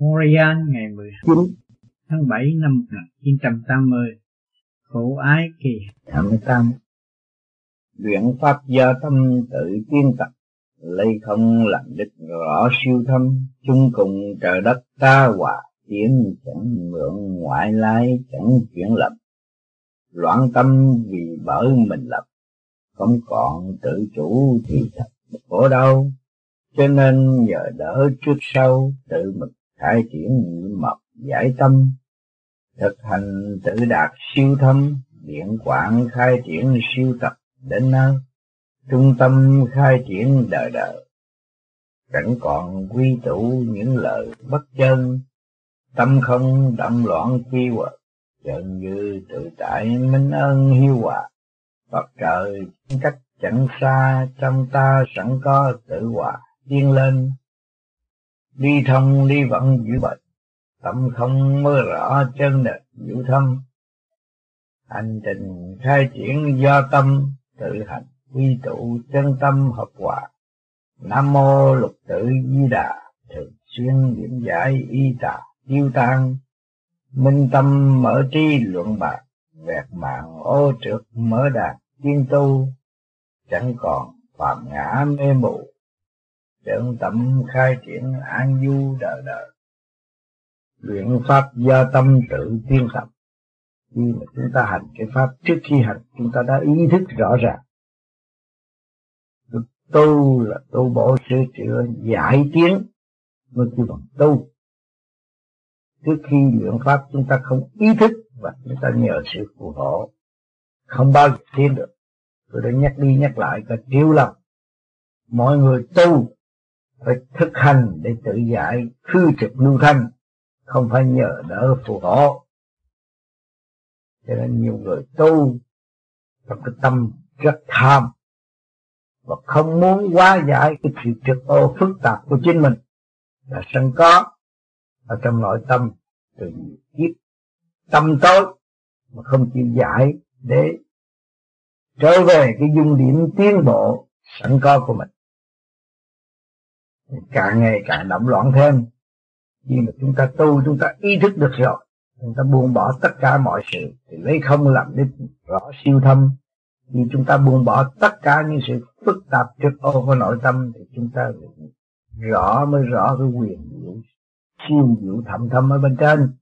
Montreal ngày 19 tháng 7 năm 1980 khổ ái kỳ. 28 luyện pháp do tâm tự tiên tập. Lấy không làm đích rõ siêu thâm. Chung cùng trời đất ta hòa. Tiến chẳng mượn ngoại lai chẳng chuyển lập. Loạn tâm vì bởi mình lập. Không còn tự chủ thì thật khổ đau. Cho nên nhờ đỡ trước sau tự mình khai triển mật giải tâm, thực hành tự đạt siêu thâm, điện quảng khai triển siêu tập đến nơi, trung tâm khai triển đời đời. Chẳng còn quy tụ những lời bất chân, tâm không động loạn quy hoặc gần như tự tại minh ơn hiếu hòa. Phật trời, cách chẳng xa, trong ta sẵn có tự hòa tiên lên đi thông đi vận dữ bệnh. Tâm không mơ rõ chân đẹp dữ thâm hành trình khai triển do tâm, tự hành quy tụ chân tâm hợp hòa. Nam mô lục tự di đà, thường xuyên điểm giải y tà, tiêu tan. Minh tâm mở trí luận bạc vẹt mạng ô trượt mở đàn tiên tu. Chẳng còn phạm ngã mê mụ trơn tâm khai triển an du đời đời. Luyện pháp do tâm tự tiên tập khi mà chúng ta hành cái pháp trước khi hành, chúng ta đã ý thức rõ ràng. Tu là tu bổ sửa chữa, giải tiến, mới kêu bằng tu. Trước khi luyện pháp, chúng ta không ý thức và chúng ta nhờ sự phù hộ. Không bao giờ tiến được. Tôi đã nhắc đi nhắc lại cả triệu lần mọi người tu phải thực hành để tự giải khư trực lưu thanh. Không phải nhờ đỡ phù hộ. Cho nên nhiều người tu trong cái tâm rất tham và không muốn hóa giải cái sự trực ô phức tạp của chính mình. Là sẵn có ở trong nội tâm từ kiếp tâm tối mà không chịu giải để trở về cái dung điểm tiến bộ sẵn có của mình càng ngày càng động loạn thêm. Khi mà chúng ta tu, chúng ta ý thức được rồi, chúng ta buông bỏ tất cả mọi sự, thì lấy không làm đích rõ siêu thâm. Khi chúng ta buông bỏ tất cả những sự phức tạp trước ô của nội tâm, thì chúng ta rõ mới rõ cái quyền diệu, siêu diệu thầm thâm ở bên trên.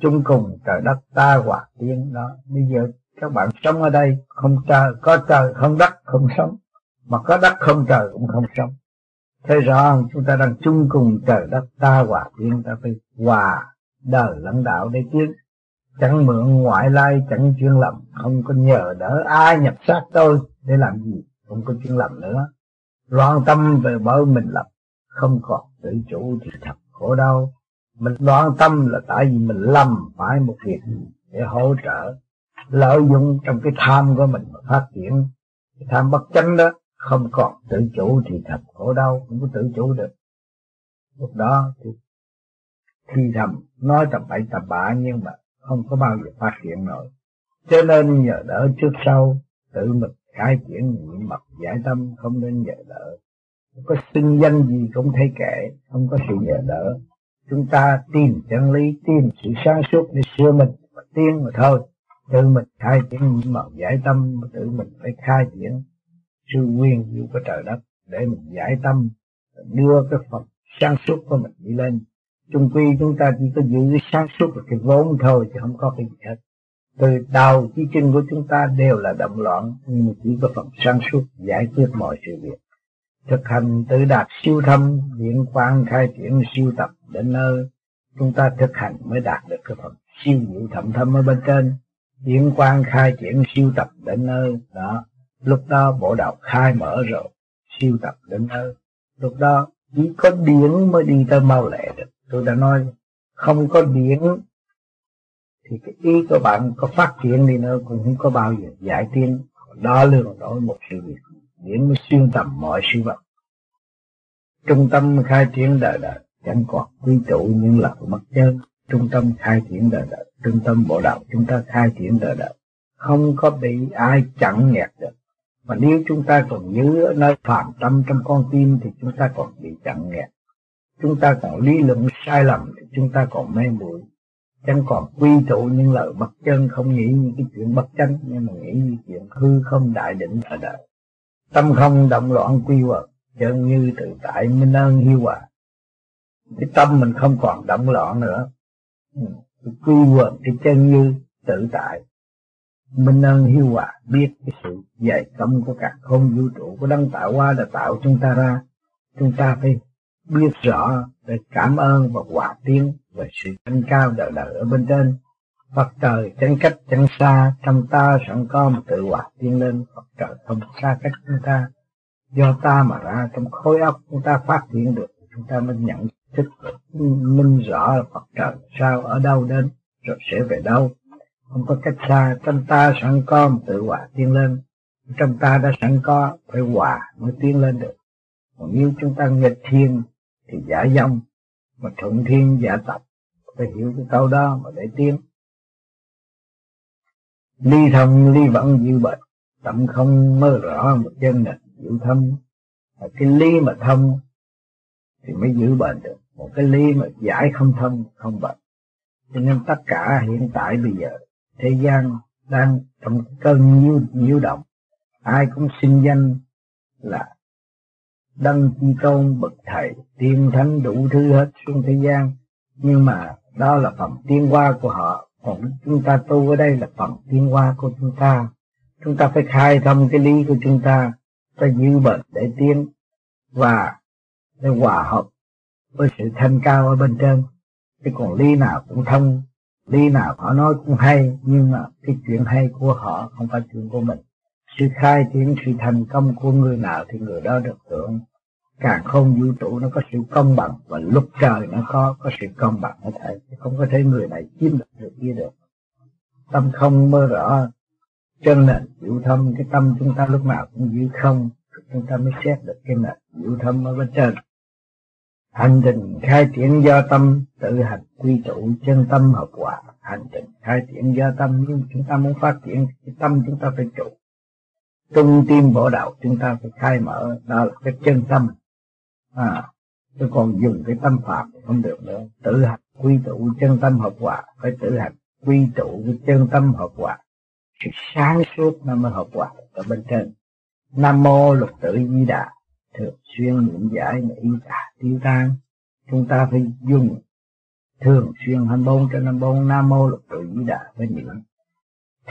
Chung cùng trời đất ta hòa tiếng đó. Bây giờ các bạn sống ở đây, không trời, có trời, không đất, không sống. Mà có đất không trời cũng không sống thấy rõ không chúng ta đang chung cùng trời đất ta hòa thiên ta phải hòa đời lãnh đạo để tiến. Chẳng mượn ngoại lai, chẳng chuyên lầm, không có nhờ đỡ ai nhập xác tôi để làm gì, không có chuyên lầm nữa. Loạn tâm về bởi mình lập, không còn tự chủ thì thật khổ đau. Mình loạn tâm là tại vì mình lầm phải một việc để hỗ trợ, lợi dụng trong cái tham của mình mà phát triển. Cái tham bất chánh đó không còn tự chủ thì thật khổ đau không có tự chủ được. Lúc đó thì thi thầm, nói tầm bậy tầm bạ nhưng mà không có bao giờ phát hiện nổi. Cho nên nhờ đỡ trước sau, tự mình khai triển niệm mật giải tâm, không nên nhờ đỡ. Không có xưng danh gì cũng thấy kệ, không có sự nhờ đỡ. Chúng ta tìm chân lý, tìm sự sáng suốt để sửa mình và tiến mà thôi. Tự mình khai triển niệm mật giải tâm, tự mình phải khai triển sự quyền diệu của trời đất, để mình giải tâm, đưa cái phật sáng suốt của mình đi lên. Chung quy chúng ta chỉ có giữ cái sáng suốt là cái vốn thôi, chứ không có cái gì hết. Từ đầu chí chân của chúng ta đều là động loạn, nhưng mà chỉ có phật sáng suốt giải quyết mọi sự việc. Thực hành tự đạt siêu thâm điện quang khai triển siêu tập đến nơi, chúng ta thực hành mới đạt được cái phần siêu diệu thậm thâm ở bên trên. Điện quang khai triển siêu tập đến nơi, đó lúc đó bộ đạo khai mở rồi, siêu tập đến nơi. Lúc đó chỉ có điển mới đi tới mau lẹ được. Tôi đã nói không có điển thì cái ý của bạn có phát triển đi nữa cũng không có bao giờ giải tiến. Đo lường đổi một sự việc. Điển mới xuyên tầm mọi sự vật. Trung tâm khai triển đời đời, chẳng còn quy tụ những lập mất chân trung tâm khai triển đời đời, trung tâm bộ đạo chúng ta khai triển đời đời. Không có bị ai chặn nghẹt được mà nếu chúng ta còn nhớ nơi phạm tâm trong con tim thì chúng ta còn bị chặn nghẹt. Chúng ta còn lý luận sai lầm thì chúng ta còn mê muội. Chẳng còn quy tụ những lời bất chân, không nghĩ những cái chuyện bất chân nhưng mà nghĩ những chuyện hư không đại định ở đời. Tâm không động loạn quy hoạch, chân như tự tại minh ơn hiu hòa. Cái tâm mình không còn động loạn nữa. Ừ, quy hoạch, cái chân như tự tại minh ơn hiu hòa biết cái sự dày công của cả không vũ trụ của đấng tạo hóa đã tạo chúng ta ra. Chúng ta phải biết rõ để cảm ơn và hòa tiếng về sự thanh cao đời đời ở bên trên. Phật trời chẳng cách, chẳng xa, trong ta sẵn có một tự hòa tiến lên Phật trời không xa cách chúng ta. Do ta mà ra, trong khối óc chúng ta phát triển được, chúng ta mới nhận thức minh rõ là Phật trời sao, ở đâu đến, rồi sẽ về đâu không có cách xa, trong ta sẵn có một tự hòa tiến lên. Trong ta đã sẵn có, phải hòa mới tiến lên được. Còn nếu chúng ta nghịch thiên, thì giả dông mà thuận thiên, giả tập. Phải hiểu cái câu đó mà để tiến. Ly thông ly vận như bệnh. Tâm không mơ rõ một chân này giữ thâm cái ly mà thông, thì mới giữ bệnh được. Một cái ly mà giải không thông, không bệnh. Cho nên tất cả hiện tại bây giờ thế gian đang trong cơn nhiễu nhiễu động. Ai cũng sinh danh là đăng chi tôn, bậc thầy, tiên thánh, đủ thứ hết xuống thế gian. Nhưng mà đó là phần tiên hoa của họ. Còn chúng ta tu ở đây là phần tiên hoa của chúng ta. Chúng ta phải khai thông cái lý của chúng ta, phải giữ bền để tiến và để hòa hợp với sự thanh cao ở bên trên. Chứ còn lý nào cũng thông lý nào họ nói cũng hay, nhưng mà cái chuyện hay của họ không phải chuyện của mình. Sự khai triển sự thành công của người nào thì người đó được hưởng càng không vũ trụ, nó có sự công bằng. Và lúc trời nó có có sự công bằng nó thầy không có thể người này chiếm được người kia được. Tâm không mơ rõ. Chân nền diệu thâm, cái tâm chúng ta lúc nào cũng giữ không, chúng ta mới xét được cái nền diệu thâm ở bên trên hành trình khai triển do tâm, tự hành quy tụ chân tâm hợp hòa hành trình khai triển do tâm, nhưng chúng ta muốn phát triển cái tâm chúng ta phải trụ. Trung tim bộ đạo chúng ta phải khai mở, đó là cái chân tâm. À chứ còn dùng cái tâm phạm không được nữa. Tự hành quy tụ chân tâm hợp hòa phải tự hành quy tụ cái chân tâm hợp hòa sự sáng suốt nó mới hợp hòa ở bên trên. Nam mô lục tự di đà thường xuyên niệm giải mà y cả tiêu tan chúng ta phải dùng thường xuyên 24 trên 24 nam mô lục tự di đà với niệm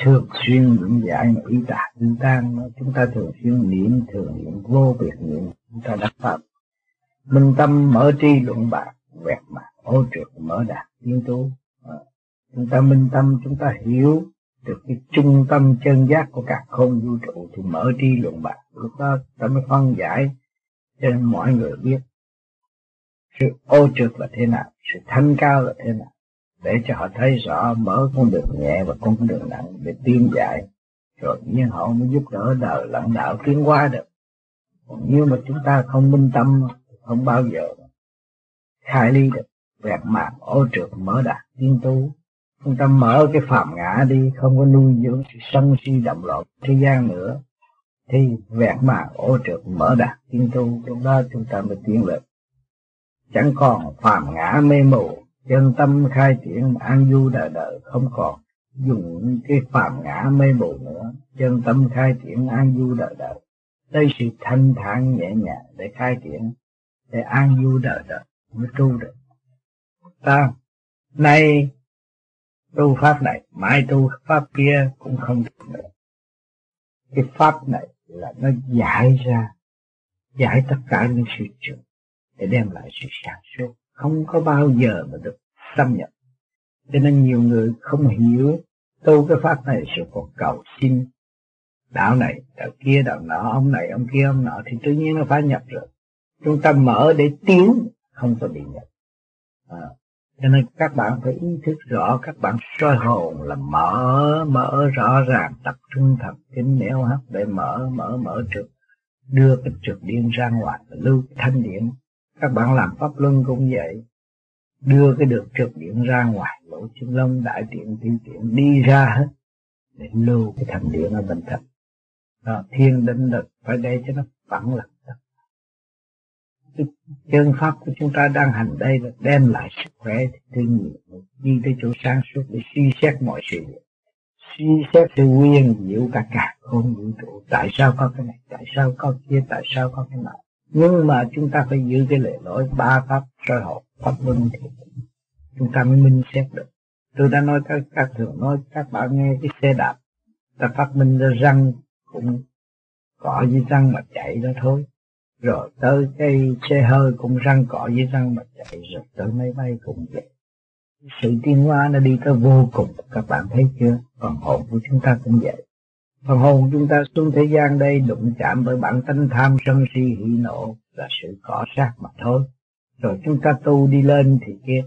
thường xuyên niệm giải mà y cả tiêu tan. Chúng ta thường xuyên niệm thường niệm vô biệt niệm chúng ta đắc pháp minh tâm mở tri luận bạc vẹt mặt ô trượt mở đạt tiến tu. À, chúng ta minh tâm chúng ta hiểu được cái trung tâm chân giác của cả không vũ trụ thì mở tri luận bạc. Lúc đó ta mới phân giải cho nên mọi người biết sự ô trượt là thế nào sự thanh cao là thế nào. Để cho họ thấy rõ mở con đường nhẹ và con đường nặng để tiên dạy, rồi nhiên họ mới giúp đỡ đời lãnh đạo tiến hóa được. Còn nếu mà chúng ta không minh tâm không bao giờ khai ly được vẹt mạng ô trượt mở đạt tiên tu chúng ta mở cái phạm ngã đi không có nuôi dưỡng sự sân si động loạn thế gian nữa thì vẹn mạng ô trượt mở đạt tiên tu lúc đó chúng ta mới tiến lực chẳng còn phạm ngã mê mù, chân tâm khai triển, an du đời đời không còn. Dùng cái phạm ngã mê mù nữa, chân tâm khai triển, an du đời đời đây sự thanh thản nhẹ nhàng để khai triển, để an du đời đời mới tu được. Ta, nay tu pháp này, mai tu pháp kia cũng không được nữa. Cái pháp này là nó giải ra giải tất cả những sự trường để đem lại sự sáng suốt, không có bao giờ mà được xâm nhập. Cho nên nhiều người không hiểu tu cái pháp này sự còn cầu xin. Đạo này đạo kia đạo nọ ông này ông kia ông nọ thì tự nhiên nó phải nhập rồi. Chúng ta mở để tiến không có bị nhập. À, cho nên các bạn phải ý thức rõ các bạn soi hồn là mở mở rõ ràng tập trung thật kính nẻo hấp để mở mở mở trực. Đưa cái trực điện ra ngoài lưu thanh điện các bạn làm pháp luân cũng vậy. Đưa cái được trực điện ra ngoài lỗ chân lông đại tiện tiểu tiện đi ra hết để lưu cái thành điện ở bên thật đó, thiên định lực phải để cho nó phẳng lặng cái chân pháp của chúng ta đang hành đây là đem lại sức khỏe thì tự đi tới chỗ sáng suốt để suy xét mọi sự. Suy xét sự nguyên diệu cả cả không vũ trụ. Tại sao có cái này? Tại sao có kia? Tại sao có cái này nhưng mà chúng ta phải giữ cái lệ lỗi ba pháp soi hồn pháp luân thì chúng ta mới minh xét được. Tôi đã nói các các thường nói, các bạn nghe cái xe đạp, ta phát minh ra răng cũng cọ với răng mà chạy đó thôi rồi tới cái xe hơi cũng răng cọ với răng mà chạy, rồi tới máy bay cũng vậy. Sự tiến hóa nó đi tới vô cùng, các bạn thấy chưa? Phần hồn của chúng ta cũng vậy. Phần hồn chúng ta xuống thế gian đây đụng chạm bởi bản tánh tham sân si hỉ nộ là sự cỏ sát mà thôi. Rồi chúng ta tu đi lên thì kia.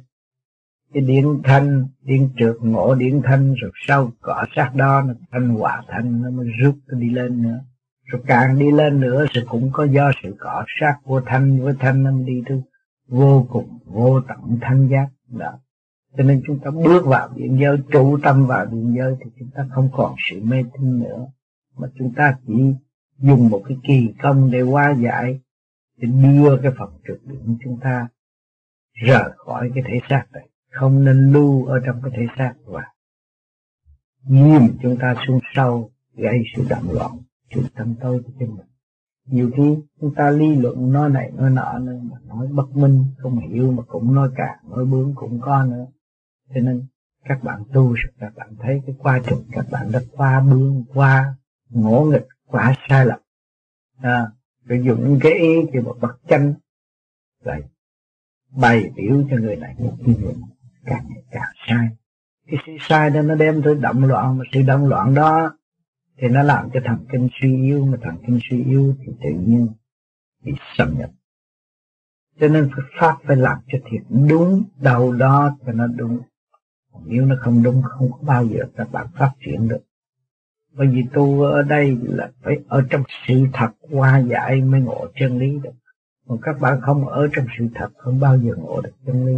Cái điện thanh điện trượt ngộ điện thanh, rồi sau cỏ sát đó nó thanh hòa thanh, nó mới rút nó đi lên nữa rồi càng đi lên nữa thì cũng có do sự cọ sát của thanh, với thanh nó đi tới vô cùng, vô tận thanh giác đó. Cho nên chúng ta bước vào điện giới, trụ tâm vào điện giới thì chúng ta không còn sự mê tín nữa. Mà chúng ta chỉ dùng một cái kỳ công để hóa giải, để đưa cái phần trực điện chúng ta rời khỏi cái thể xác này. Không nên lưu ở trong cái thể xác và nghiêm chúng ta xuống sâu, gây sự động loạn chủ tâm tôi cho mình. Nhiều khi chúng ta lý luận nói này nói nọ nữa mà nói bất minh không hiểu mà cũng nói cả nói bướng cũng có nữa. Cho nên các bạn tu các bạn thấy cái qua trình các bạn đã qua bướng qua ngỗ nghịch quá sai lầm. À, rồi dùng cái ý thì một bậc chân vậy bày biểu cho người này một kinh nghiệm càng ngày càng sai. Cái sự sai đó nó đem tới động loạn mà sự động loạn đó thì nó làm cho thần kinh suy yếu, mà thần kinh suy yếu thì tự nhiên bị xâm nhập. Cho nên pháp phải làm cho thiệt đúng đầu đó cho nó đúng. Nếu nó không đúng, không có bao giờ các bạn phát triển được. Bởi vì tu ở đây là phải ở trong sự thật qua giải mới ngộ chân lý được. Còn các bạn không ở trong sự thật, không bao giờ ngộ được chân lý.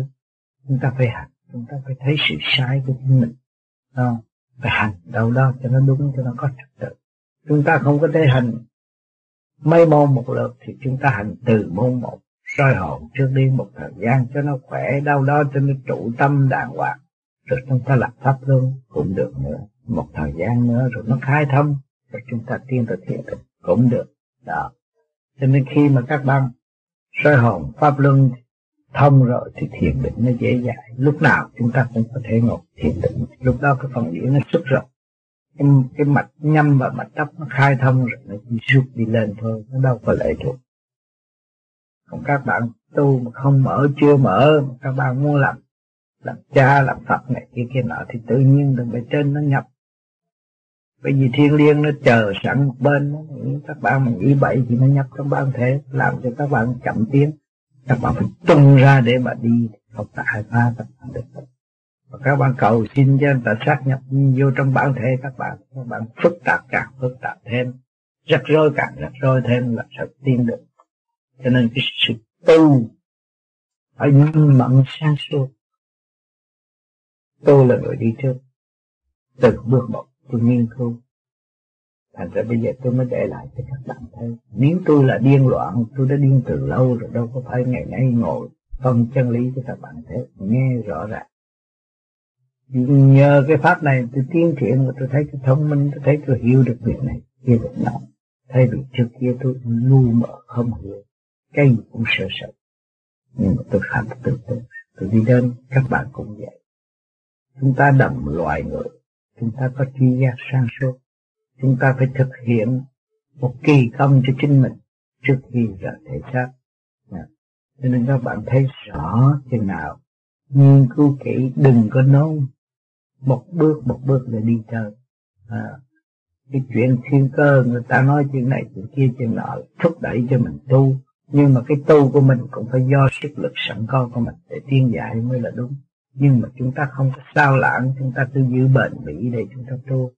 Chúng ta phải học chúng ta phải thấy sự sai của chính mình. Không? Phải hành, đâu đó cho nó đúng, cho nó có trật tự. Chúng ta không có thể hành mấy môn một lượt thì chúng ta hành từ môn một, soi hồn trước đi một thời gian cho nó khỏe, đâu đó cho nó trụ tâm đàng hoàng. Rồi chúng ta lập pháp luôn cũng được nữa. Một thời gian nữa rồi nó khai thông, rồi chúng ta tiên tới thiện thực cũng được. Đó. Cho nên khi mà các bạn soi hồn, pháp luân thông rồi thì thiền định nó dễ dàng lúc nào chúng ta cũng có thể ngồi thiền định. Lúc đó cái phần điển nó xuất rồi cái, cái mạch nhâm và mạch tóc nó khai thông rồi nó chỉ rút đi lên thôi nó đâu có lệ thuộc. Còn các bạn tu mà không mở chưa mở mà các bạn muốn làm làm cha làm phật này kia kia nọ thì tự nhiên từ bề trên nó nhập. Bởi vì thiên liêng nó chờ sẵn một bên các bạn mình nghĩ bậy thì nó nhập trong bản thể làm cho các bạn chậm tiến các bạn phải tung ra để mà đi học tại ba các bạn được và các bạn cầu xin cho người ta sát nhập vô trong bản thể các bạn. Các bạn phức tạp càng phức tạp thêm. Rắc rối càng rắc rối thêm là sẽ tiến được. Cho nên cái sự tu phải mẫn sáng suốt. Tôi là người đi trước. Từng bước một tôi nghiên cứu thành ra bây giờ tôi mới để lại cho các bạn thấy. Nếu tôi là điên loạn, tôi đã điên từ lâu rồi, đâu có phải ngày nay ngồi phân chân lý cho các bạn thấy, nghe rõ ràng. Nhờ cái pháp này tôi tiến triển và tôi thấy tôi thông minh, tôi thấy tôi hiểu được việc này. Kia được nọ thay vì trước kia tôi ngu mờ không hiểu, cái gì cũng sợ sợ. Nhưng mà tôi khám từ từ tôi đi đến, các bạn cũng vậy. Chúng ta đầm loài người, chúng ta có tri giác sang suốt chúng ta phải thực hiện một kỳ công cho chính mình trước khi rời thể xác. Cho nên các bạn thấy rõ thế nào? Nghiên cứu kỹ đừng có nói một bước một bước để đi chơi. À, cái chuyện thiên cơ người ta nói chuyện này chuyện kia chuyện nọ thúc đẩy cho mình tu. Nhưng mà cái tu của mình cũng phải do sức lực sẵn có của mình để tiên giải mới là đúng. Nhưng mà chúng ta không có sao lãng chúng ta cứ giữ bền bỉ để chúng ta tu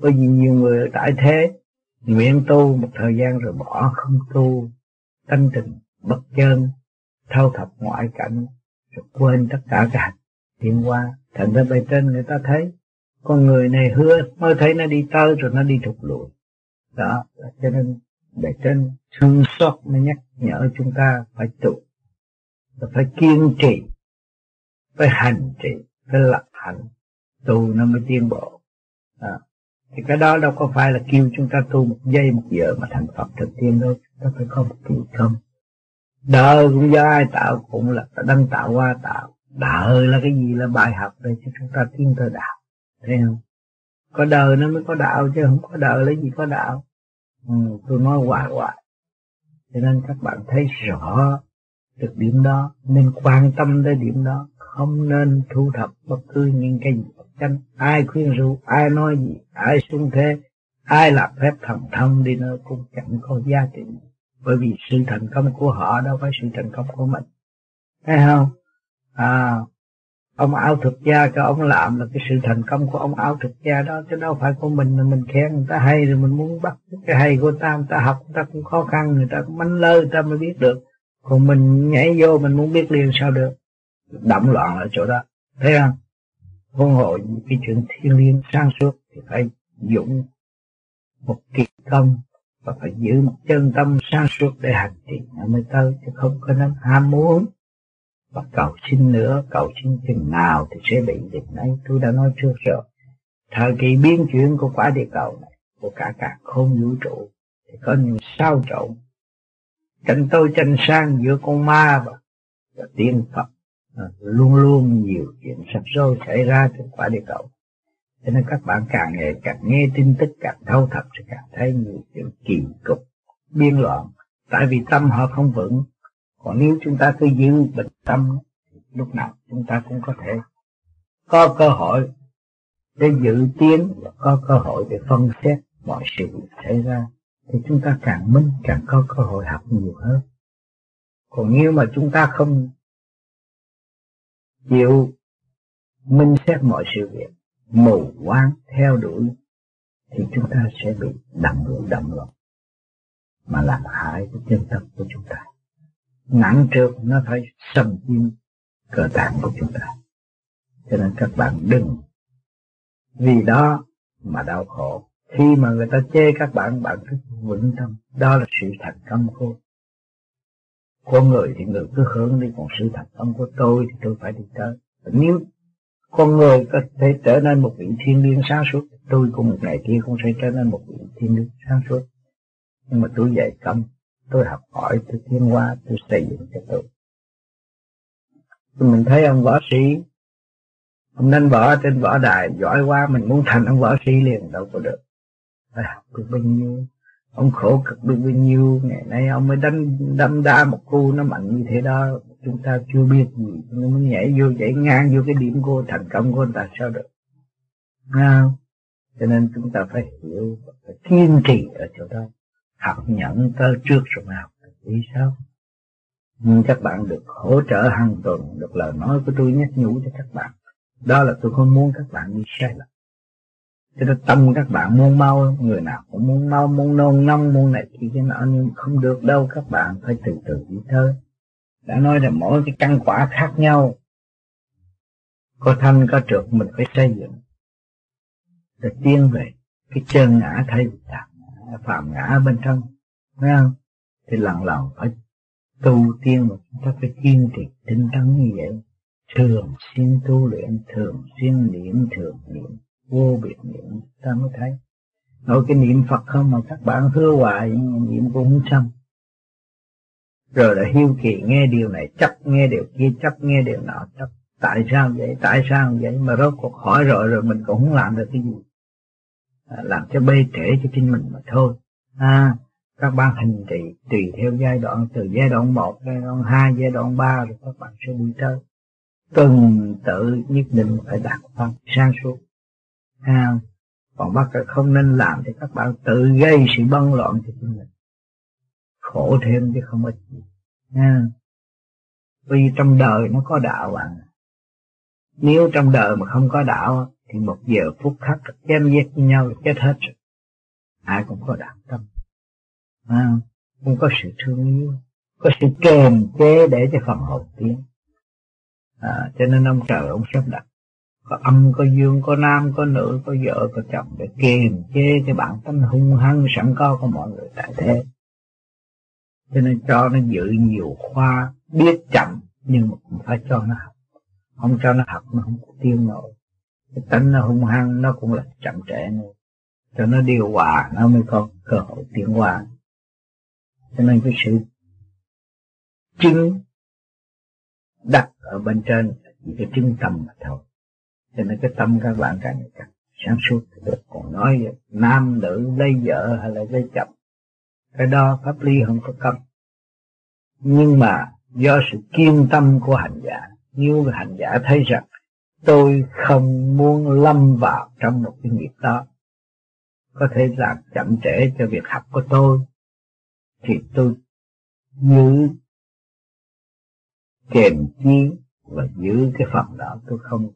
bởi vì nhiều người tại thế nguyện tu một thời gian rồi bỏ không tu tâm tình bất chân thâu thập ngoại cảnh rồi quên tất cả cả tiến qua. Thành ra bề trên người ta thấy con người này hứa mới thấy nó đi tới rồi nó đi thụt lùi. Đó cho nên để trên thương xót mới nhắc nhở chúng ta phải trụ phải kiên trì phải hành trì phải lập hạnh tu nó mới tiến bộ. À, thì cái đó đâu có phải là kêu chúng ta tu một giây một giờ mà thành Phật thực tiên đâu. Chúng ta phải có một kỳ công đời cũng do ai tạo cũng là đang tạo qua tạo. Đời là cái gì là bài học để cho chúng ta tiến tới đạo. Thấy không? Có đời nó mới có đạo chứ không có đời lấy gì có đạo. Ừ, tôi nói hoài hoài. Cho nên các bạn thấy rõ được điểm đó nên quan tâm tới điểm đó. Không nên thu thập bất cứ những cái gì chánh ai khuyên rủ ai nói gì, ai xuống thế, ai làm phép thần thông đi nữa cũng chẳng có giá trị. Bởi vì sự thành công của họ đâu phải sự thành công của mình. Thấy không? À ông áo thực gia cho ông làm là cái sự thành công của ông áo thực gia đó, chứ đâu phải của mình là mình khen người ta hay rồi mình muốn bắt cái hay của ta, người ta học người ta cũng khó khăn, người ta cũng mánh lơ, người ta mới biết được. Còn mình nhảy vô mình muốn biết liền sao được. Động loạn ở chỗ đó. Thấy không? Huống hội những cái chuyện thiên liêng sáng suốt thì phải dũng một kỳ công và phải giữ một chân tâm sáng suốt để hành trì nó mới tới chứ không có nên ham muốn. Và cầu xin nữa cầu xin chừng nào thì sẽ bị dịch này tôi đã nói trước rồi thời kỳ biến chuyển của quả địa cầu này của cả cả không vũ trụ thì có những sao trộn. Tranh tôi tranh sang giữa con ma và, và tiên phật. Ờ, luôn luôn nhiều chuyện sắp rối xảy ra trên quả địa cầu. Cho nên các bạn càng ngày càng nghe tin tức, càng thâu thập sẽ càng thấy nhiều chuyện kỳ cục, biên loạn. Tại vì tâm họ không vững. Còn nếu chúng ta cứ giữ bình tâm, lúc nào chúng ta cũng có thể có cơ hội để dự tiến và có cơ hội để phân xét mọi sự xảy ra, thì chúng ta càng minh, càng có cơ hội học nhiều hơn. Còn nếu mà chúng ta không chịu minh xét mọi sự việc, mù quáng theo đuổi, thì chúng ta sẽ bị đậm loạn đậm loạn mà làm hại cái chân tâm của chúng ta. Nặng trược nó phải xâm chiếm cơ tạng của chúng ta. Cho nên các bạn đừng vì đó mà đau khổ. Khi mà người ta chê các bạn bạn cứ vững tâm. Đó là sự thành công thôi con người thì người cứ hướng đi, còn sự thật công của tôi thì tôi phải đi tới. Nếu con người có thể trở nên một vị thiên liêng sáng suốt, tôi cũng một ngày kia cũng sẽ trở nên một vị thiên liêng sáng suốt. Nhưng mà tôi dạy công, tôi học hỏi, tôi tiến hóa, tôi xây dựng cho tôi. Mình thấy ông võ sĩ, ông đánh võ trên võ đài giỏi quá, mình muốn thành ông võ sĩ liền, đâu có được. Phải học được bao nhiêu? Ông khổ cực được bao nhiêu, ngày nay ông mới đánh đâm đa một cu nó mạnh như thế đó. Chúng ta chưa biết gì, nó mới nhảy vô, nhảy ngang vô cái điểm của thành công của người ta, sao được? Nào cho nên chúng ta phải hiểu phải kiên trì ở chỗ đó. Học nhận tới trước rồi mà học vì sao? Nhưng các bạn được hỗ trợ hàng tuần, được lời nói của tôi nhắc nhủ cho các bạn. Đó là tôi không muốn các bạn đi sai lầm cho nên tâm các bạn muốn mau, người nào cũng muốn mau muốn nôn nóng muốn này kia cái nọ, nhưng không được đâu, các bạn phải từ từ đi thôi. Đã nói là mỗi cái căn quả khác nhau. Có thanh, có trượt, mình phải xây dựng. Để tiến về, cái chân ngã thay vì ngã phạm ngã bên trong thấy không? Thì lần lần phải tu tiên mà chúng ta phải kiên trì, tinh tấn như vậy. Thường xuyên tu luyện, thường xuyên niệm, thường niệm vô biệt niệm ta mới thấy. Nói cái niệm Phật không mà các bạn hứa hoài niệm cũng không xong. Rồi là hiu kỳ nghe điều này chấp nghe điều kia chấp nghe điều nọ chấp. Tại sao vậy? Tại sao vậy? Mà rốt cuộc hỏi rồi rồi mình cũng không làm được cái gì. À, làm cho bê trễ cho chính mình mà thôi. À các bạn hành trì tùy theo giai đoạn từ giai đoạn 1, giai đoạn 2, giai đoạn 3 rồi các bạn sẽ đi tới. Từng tự nhất định phải đạt phân sang suốt à, còn bác không nên làm thì các bạn tự gây sự bấn loạn cho chính mình. Khổ thêm chứ không ít gì. Ha. vì trong đời nó có đạo bạn nếu trong đời mà không có đạo thì một giờ phút khắc chém giết với nhau chết hết rồi. Ai cũng có đạo tâm. À, cũng có sự thương yêu. Có sự kềm chế để cho phần hồn tiến. À, cho nên ông trời ông sắp đặt có âm, có dương, có nam, có nữ, có vợ, có chồng, để kiềm chế cái bản tính hung hăng, sẵn có của mọi người tại thế. Cho nên cho nó dự nhiều khoa, biết chậm, nhưng mà cũng phải cho nó học. Không cho nó học, nó không tiêu nổi. Cái tính nó hung hăng, nó cũng là chậm trễ nữa. Cho nó điều hòa, nó mới có cơ hội tiến hóa. Cho nên cái sự chứng đặt ở bên trên chỉ cái chứng tâm mà thôi cho nên cái tâm các bạn càng càng sáng suốt. Được còn nói nam nữ lấy vợ hay là lấy chồng, cái đó pháp lý không có cấm. Nhưng mà do sự kiên tâm của hành giả, nếu hành giả thấy rằng tôi không muốn lâm vào trong một cái nghiệp đó, có thể làm chậm trễ cho việc học của tôi, thì tôi giữ kềm chiến và giữ cái phần đó tôi không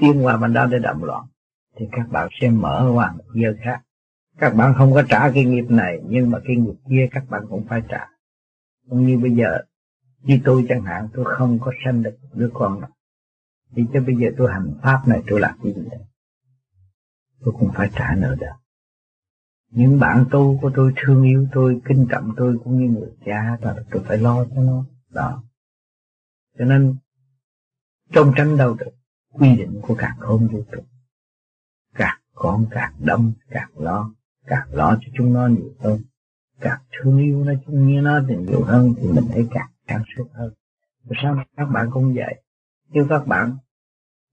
tiến qua bên đó để động loạn, thì các bạn sẽ mở qua một giới khác. Các bạn không có trả cái nghiệp này, nhưng mà cái nghiệp kia các bạn cũng phải trả. Cũng như bây giờ, như tôi chẳng hạn, tôi không có sanh được đứa con nào. Thì cho bây giờ tôi hành pháp này, tôi làm cái gì đây? Tôi cũng phải trả nợ đó. Những bạn tu của tôi, thương yêu tôi kinh trọng tôi, cũng như người cha, và tôi phải lo cho nó. Đó. Cho nên, trong tranh đâu được quy định của cả không vũ trụ. Càng con càng đâm càng lo càng lo cho chúng nó nhiều hơn. Càng thương yêu nó chung như nó thì nhiều hơn thì mình thấy càng càng suốt hơn. Và sao các bạn cũng vậy? Nếu các bạn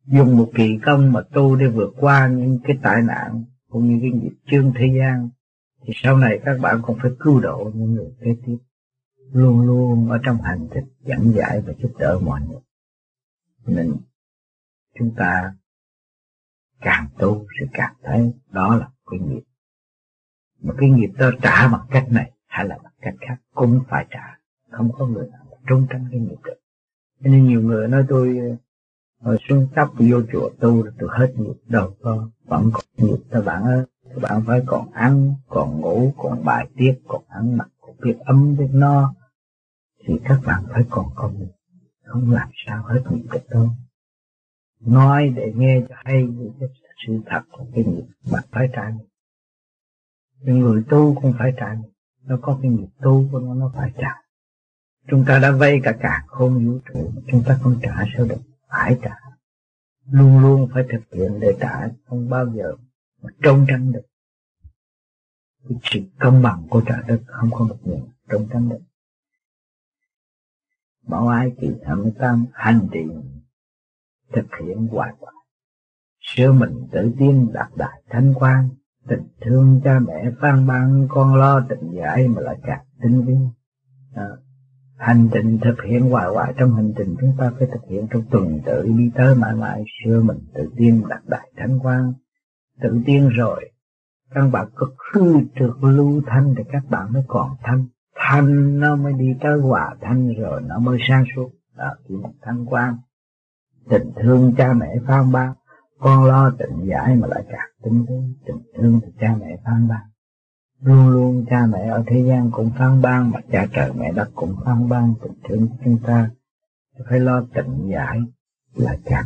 dùng một kỳ công mà tu để vượt qua những cái tai nạn cũng như cái nghiệp chương thế gian, thì sau này các bạn cũng phải cứu độ những người kế tiếp, luôn luôn ở trong hành trình dẫn giải và giúp đỡ mọi người. Nên chúng ta càng tu sẽ càng thấy đó là cái nghiệp. Mà cái nghiệp đó trả bằng cách này hay là bằng cách khác cũng phải trả. Không có người nào trốn tránh cái nghiệp được cho nên nhiều người nói tôi hồi xuống cấp vô chùa tu rồi tôi hết nghiệp đâu có, vẫn còn nghiệp. Các bạn ơi, các bạn phải còn ăn, còn ngủ, còn bài tiết, còn ăn mặc, còn biết ấm biết no. Thì các bạn phải còn công nghiệp không làm sao hết nghiệp được đâu nói để nghe cho hay cái sự thật của cái nghiệp mà phải trả nghiệp những người tu cũng phải trả nghiệp nó có cái nghiệp tu của nó nó phải trả. Chúng ta đã vay cả cả không vũ trụ, chúng ta không trả sao được? Phải trả. Luôn luôn phải thực hiện để trả, không bao giờ mà trông tránh được. Cái sự công bằng của trả đất không có một người trông tránh được. Bảo ai kỳ thẩm tam hành trì thực hiện hoài hoài. Sứ mình tự tiên đạt đại thanh quan tình thương cha mẹ phan ban con lo tình giải mà lại càng tinh vi. À, hành trình thực hiện hoài hoài trong hành trình chúng ta phải thực hiện trong tuần tự đi tới mãi mãi xưa mình tự tiên đạt đại thánh quan tự tiên rồi các bạn có khư trượt lưu thanh thì các bạn mới còn thanh. Thanh nó mới đi tới hòa thanh rồi nó mới sang suốt. Đó chỉ một thanh quan tình thương cha mẹ phan ban con lo tình giải mà lại càng tính đến tình thương thì cha mẹ phan ban luôn luôn cha mẹ ở thế gian cũng phan ban mà cha trời mẹ đất cũng phan ban tình thương của chúng ta. Phải lo tịnh giải là chặt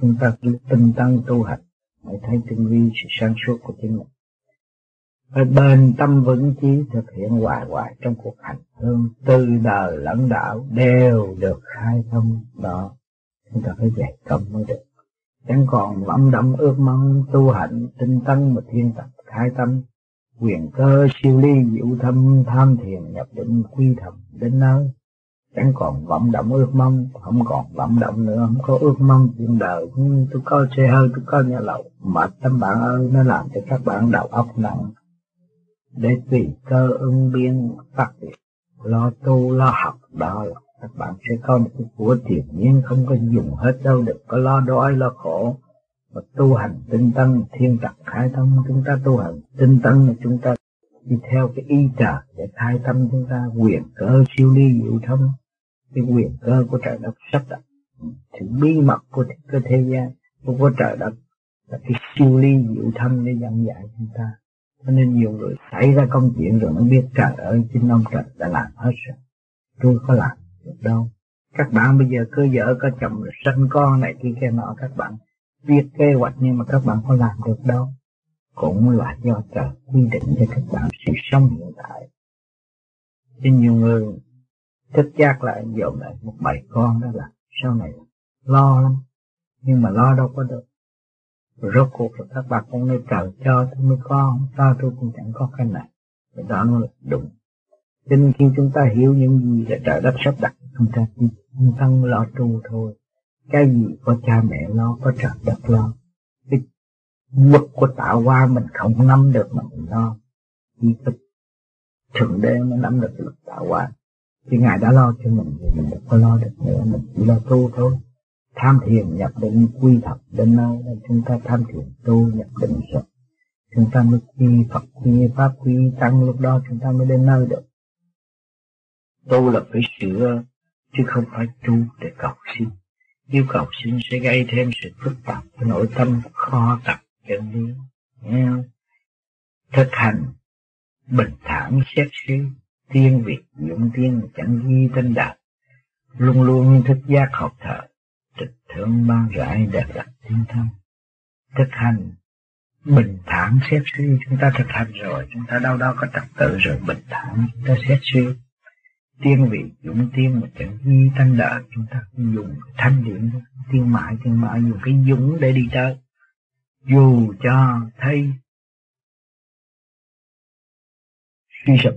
chúng ta. Cứ tinh tấn tu hành mới thấy tinh vi sự sáng suốt của chính mình. Phải bền tâm vững chí thực hiện hoài hoài trong cuộc hành hương. Từ đời lẫn đạo đều được khai thông đó chúng ta phải dạy công mới được. Chẳng còn vọng động ước mong, tu hạnh, tinh tấn mà thiên tập, khai tâm. Quyền cơ siêu ly diệu thâm, tham thiền, nhập định, quy thầm, đến nơi. Chẳng còn vọng động ước mong, không còn vọng động nữa, không có ước mong chuyện đời. Ừ, tôi có xe hơi, tôi có nhà lầu. Mệt lắm bạn ơi, nó làm cho các bạn đầu óc nặng. Để tùy cơ ứng biến, phát triển lo tu, lo học đó là các bạn sẽ có một cái của tiền nhiên không có dùng hết đâu được có lo đói lo khổ. Và tu hành tinh tấn thiên tập khai tâm chúng ta tu hành tinh tấn là chúng ta đi theo cái ý trời để khai tâm chúng ta quyền cơ siêu ly diệu thông, cái quyền cơ của trời đất sắp đặt. Sự bí mật của cái thế gian của, của trời đất là cái siêu ly diệu thâm để dẫn dạy chúng ta. Cho nên nhiều người xảy ra công chuyện rồi mới biết trời ơi chính ông trời đã làm hết rồi. Tôi có làm được đâu. Các bạn bây giờ cơ vợ có chồng rồi sinh con này kia kia nọ, các bạn viết kế hoạch nhưng mà các bạn có làm được đâu. Cũng là do trời quy định cho các bạn sự sống hiện tại. Cho nhiều người thức giác lại, dồn lại một bầy con đó là sau này lo lắm, nhưng mà lo đâu có được. Rồi rốt cuộc là các bạn cũng nên trời cho tôi mới con không cho tôi cũng chẳng có cái này. Cái đó nó là đúng nên khi chúng ta hiểu những gì là trời đất sắp đặt, chúng ta chỉ tâm lo tu thôi. Cái gì có cha mẹ lo, có trời đất lo. Cái luật của tạo hóa mình không nắm được mà mình lo. Chỉ có thượng đế mới nắm được luật tạo hóa thì ngài đã lo cho mình thì mình đâu có lo được nữa, mình chỉ lo tu thôi. Tham thiền nhập định quy thật đến nơi nên chúng ta tham thiền tu nhập định rồi. Chúng ta mới quy Phật, quy Pháp, quy Tăng, lúc đó chúng ta mới đến nơi được tu là phải sửa, chứ không phải tu để cầu xin. Nếu cầu xin sẽ gây thêm sự phức tạp của nội tâm khó tập chân lý. Nghe thực hành bình thản, xét suy tiên việc dụng tiên, chẳng ghi tên đạt luôn luôn thức giác học thở, tịch thượng ban rãi đẹp đặt thiên thân. Thực hành bình thản, xét suy chúng ta thực hành rồi, chúng ta đâu đâu có trật tự rồi, bình thản, chúng ta xét suy tiên vị dũng tiên mà chẳng ghi thanh đỡ chúng ta dùng thanh điện tiên mại tiên mại dùng cái dũng để đi tới. Dù cho thấy suy sụp,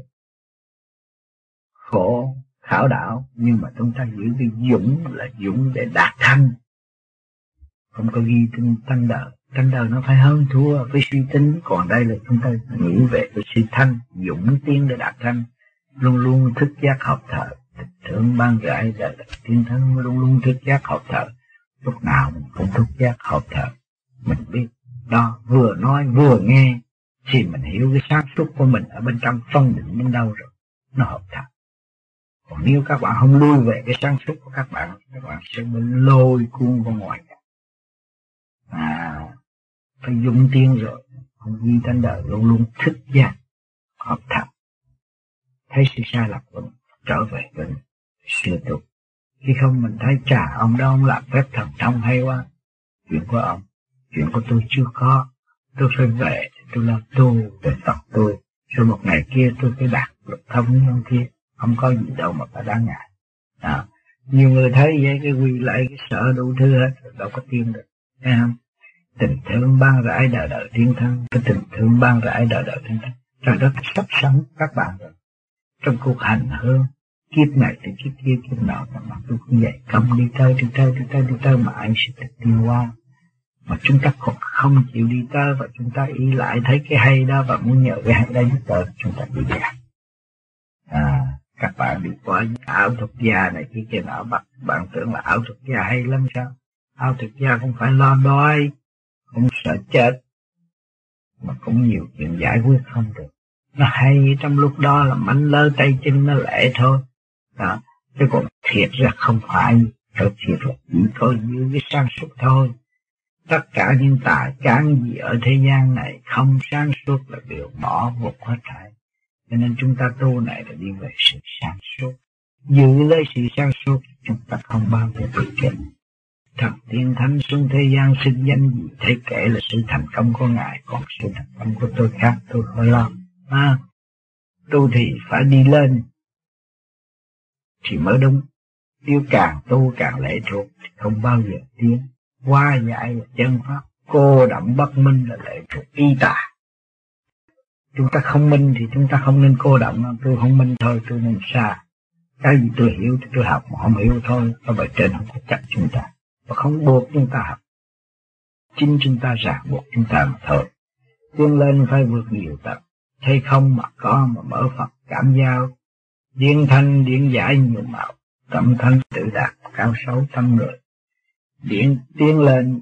khổ, khảo đạo nhưng mà chúng ta giữ cái dũng là dũng để đạt thanh. Không có ghi tinh tăng đời tăng đời nó phải hơn thua với suy tính. Còn đây là chúng ta nghĩ về cái suy thanh, dũng tiến để đạt thanh luôn luôn thức giác học thở thượng ban rãi là tiên thân luôn luôn thức giác học thở lúc nào mình cũng thức giác học thở mình biết đó, vừa nói vừa nghe, thì mình hiểu cái sáng suốt của mình ở bên trong phân định đến đâu rồi, nó hợp thật còn nếu các bạn không lui về cái sáng suốt của các bạn các bạn sẽ bị lôi cuốn vào ngoài. À phải dùng tiếng rồi, không ghi trên đời luôn luôn thức giác học thật thấy sự sai lầm của mình trở về với mình. Sửa tục khi không mình thấy trà ông đó ông làm phép thần thông hay quá. Chuyện của ông chuyện của tôi chưa có. Tôi phải về tôi lo tu để tập tôi. Rồi một ngày kia tôi phải đạt được thông như ông kia. Không có gì đâu mà phải đáng ngại. À, nhiều người thấy vậy cái quy lại cái sợ đủ thứ hết đâu có tiên được. Thấy không? Tình thương ban rãi đời đời thiên thân. Cái tình thương ban rãi đời đời thiên thân. Trời đất sắp sẵn các bạn rồi trong cuộc hành hương, kiếp này thì kiếp kia, kiếp nọ, mà bạn tôi cũng vậy công đi tới đi tới đi tới đi tới mà anh sẽ được tiêu qua. Mà chúng ta còn không chịu đi tới và chúng ta ý lại thấy cái hay đó và muốn nhờ cái hay đó giúp đỡ chúng ta bị về. À các bạn đi qua ảo thuật gia này kia kia nọ, bạn bạn tưởng là ảo thuật gia hay lắm sao? Ảo thuật gia không phải lo đói, không sợ chết, mà cũng nhiều chuyện giải quyết không được nó hay trong lúc đó là mảnh lơ tay chân nó lệ thôi. Đó, chứ còn thiệt ra không phải. Thật thiệt là chỉ có như cái sáng suốt thôi. Tất cả những tài cán gì ở thế gian này không sáng suốt là đều bỏ vụt hết thảy. Cho nên chúng ta tu này là đi về sự sáng suốt. Giữ lấy sự sáng suốt, chúng ta không bao giờ bị chết thật tiên thánh xuống thế gian sinh danh gì? Thấy kể là sự thành công của ngài, còn sự thành công của tôi khác, tôi khỏi lo à, tu thì phải đi lên thì mới đúng. Nếu càng tu càng lệ thuộc thì không bao giờ tiến. Qua giải chân pháp cô đậm bất minh là lệ thuộc y tà. Chúng ta không minh thì chúng ta không nên cô đậm. Tôi không minh thôi tôi nên xa. Cái gì tôi hiểu thì tôi học mà không hiểu thôi ở bài trên không có chắc chúng ta. Và không buộc chúng ta học. Chính chúng ta ràng buộc chúng ta mà thôi. Tiến lên phải vượt nhiều tầng thấy không mà có mà mở Phật cảm giao. Điện thanh điện giải nhiều màu. Tâm thanh tự đạt, cao sâu tâm người. Điện tiến lên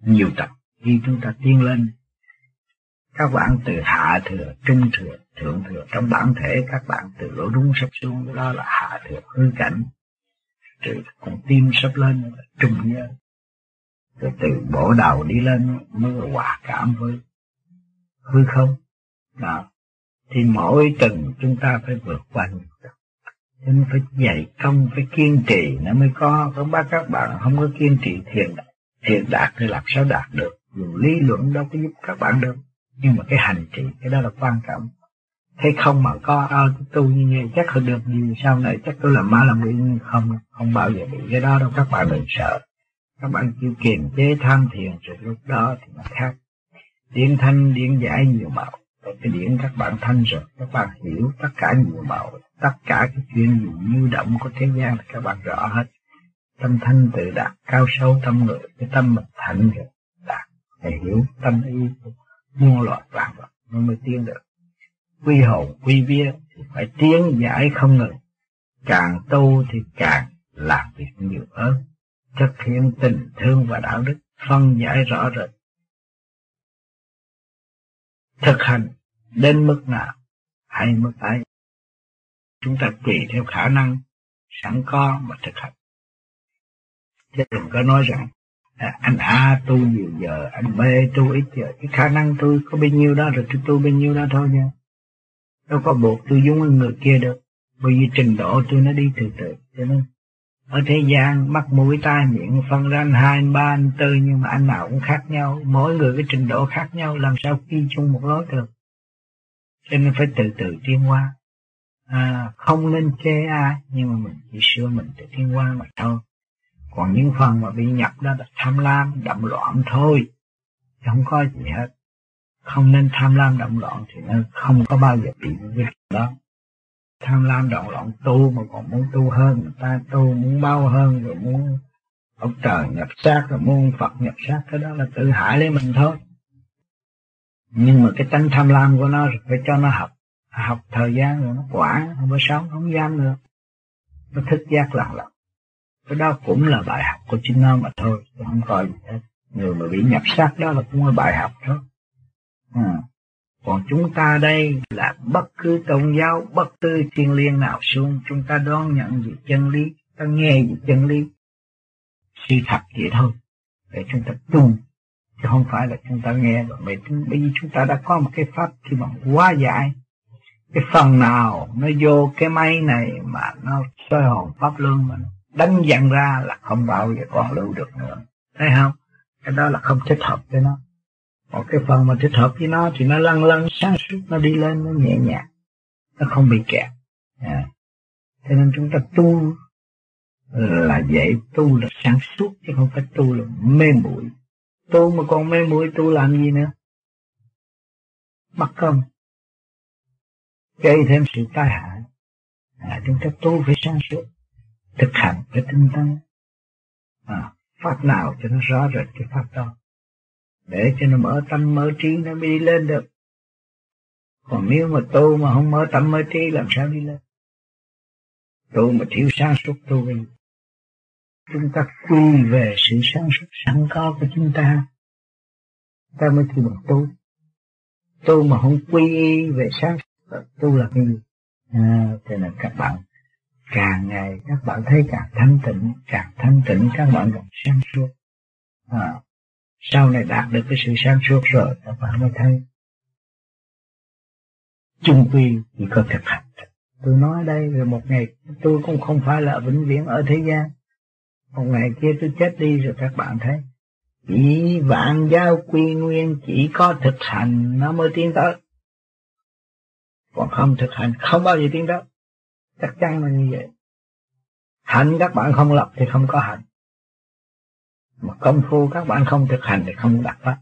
nhiều tập. Khi chúng ta tiến lên, các bạn từ hạ thừa, trung thừa, thượng thừa, trong bản thể các bạn từ lỗ đúng sắp xuống, đó là hạ thừa, hư cảnh. Từ con tim sắp lên là trung nhớ. Rồi từ bộ đầu đi lên, mới hòa cảm với hư không đó. Thì mỗi tuần chúng ta phải vượt qua nhiều nên phải dạy công phải kiên trì. Nó mới có. Các bác các bạn không có kiên trì thiền thiền đạt thì làm sao đạt được? Dù lý luận đâu có giúp các bạn được. Nhưng mà cái hành trì cái đó là quan trọng. Thấy không mà có à, tu như vậy chắc không được gì sau này chắc tôi làm ma làm quỷ? Không không bao giờ bị. Cái đó đâu các bạn đừng sợ. Các bạn chịu kiềm chế tham thiền rồi lúc đó thì nó khác. Điện thanh điện giải nhiều màu cái điển các bạn thanh rồi, các bạn hiểu tất cả nhiều màu tất cả cái chuyện gì như động của thế gian các bạn rõ hết. Tâm thanh tự đạt, cao sâu tâm người cái tâm mình thành rồi đạt phải hiểu tâm ý muôn loại vạn vật nó mới tiến được. Quy hồn, quy vía thì phải tiến giải không ngừng. Càng tu thì càng làm việc nhiều hơn. Thực hiện tình thương và đạo đức, phân giải rõ rệt thực hành đến mức nào hay mức ấy. Chúng ta tùy theo khả năng sẵn có mà thực hành. Chứ đừng có nói rằng à, anh A tu nhiều giờ anh B tu ít giờ. Cái khả năng tôi có bao nhiêu đó rồi tôi tu bao nhiêu đó thôi nha. Đâu có buộc tôi giống người kia được. Bởi vì trình độ tôi nó đi từ từ cho nên ở thế gian mắt mũi tai miệng phân ra anh hai anh ba anh tư nhưng mà anh nào cũng khác nhau. Mỗi người cái trình độ khác nhau làm sao đi chung một lối được? Cho nên phải từ từ tiến hóa. À, không nên chê ai nhưng mà mình chỉ sửa mình để tiến hóa mà thôi. Còn những phần mà bị nhập đó là tham lam đậm loạn thôi. Không có gì hết. Không nên tham lam động loạn thì nó không có bao giờ bị việc đó tham lam động loạn, tu mà còn muốn tu hơn người ta, tu muốn bao hơn, rồi muốn ông trời nhập xác, rồi muốn Phật nhập xác, cái đó là tự hại lấy mình thôi. Nhưng mà cái tánh tham lam của nó phải cho nó học học thời gian rồi nó quản không có sống, không dám nữa. Nó thức giác lặng lặng cái đó cũng là bài học của chính nó mà thôi không coi gì hết người mà bị nhập xác, đó là cũng là bài học thôi. À còn chúng ta đây là bất cứ tôn giáo, bất cứ thiên liên nào xuống, chúng ta đón nhận về chân lý, ta nghe về chân lý, sự thật vậy thôi. Để chúng ta tu chứ không phải là chúng ta nghe và mê tín bởi vì chúng ta đã có một cái pháp khi mà quá giải. Cái phần nào nó vô cái máy này mà nó soi hồn pháp luân mà đánh dặn ra là không bao giờ còn lưu được nữa. Thấy không? Cái đó là không thích hợp với nó còn cái phần mà thích hợp với nó thì nó lăn lăn sáng suốt nó đi lên nó nhẹ nhàng nó không bị kẹt. À. cho nên chúng ta tu là dễ tu là sáng suốt chứ không phải tu là mê muội. Tu mà còn mê muội tu làm gì nữa? Mất công gây thêm sự tai hại. À, chúng ta tu phải sáng suốt thực hành phải tinh tấn. À, pháp nào cho nó rõ rệt cái pháp đó? Để cho nó mở tâm mở trí nó mới đi lên được. Còn nếu mà tu mà không mở tâm mở trí làm sao đi lên? Tu mà thiếu sáng suốt tu gì chúng ta quy về sự sáng suốt sẵn có của chúng ta. Ta mới kêu bằng tu. Tu mà không quy y về sáng suốt tu là cái gì? À, thế là các bạn càng ngày các bạn thấy càng thanh tịnh càng thanh tịnh các bạn càng sáng suốt. À, sau này đạt được cái sự sáng suốt rồi các bạn mới thấy chung quy chỉ có thực hành. Tôi nói đây rồi một ngày, tôi cũng không phải là vĩnh viễn ở thế gian. Một ngày kia tôi chết đi rồi các bạn thấy. Chỉ vạn giao quy nguyên chỉ có thực hành, nó mới tiến tới. Còn không thực hành, không bao giờ tiến tới. Chắc chắn là như vậy. Hạnh các bạn không lập thì không có hạnh mà công phu các bạn không thực hành thì không đạt pháp.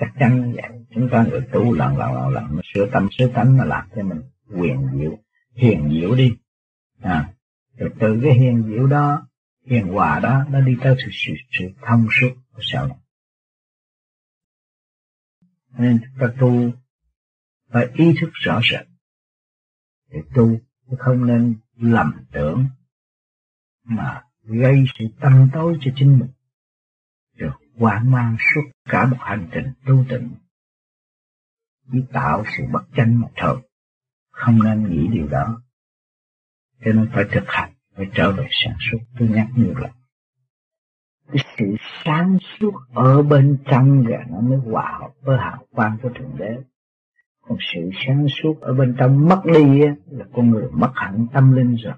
Chắc chắn như vậy chúng ta người tu lần lần lần lần sửa tâm sửa tánh mà làm cho mình quyền diệu hiền diệu đi. À rồi từ cái hiền diệu đó hiền hòa đó nó đi tới sự sự, sự thông suốt của sau này nên chúng ta tu phải ý thức rõ rệt để tu chứ không nên lầm tưởng mà gây sự tâm tối cho chính mình hoang mang suốt cả một hành trình tu tịnh. Chỉ tạo sự bất chánh mà thôi, không nên nghĩ điều đó. Cho nên phải thực hành, phải trở về sáng suốt. Tôi nhắc nhiều lần, cái sự sáng suốt ở bên trong là nó mới hòa hợp với hào quang của thượng đế. Còn sự sáng suốt ở bên trong mất đi là con người mất hẳn tâm linh rồi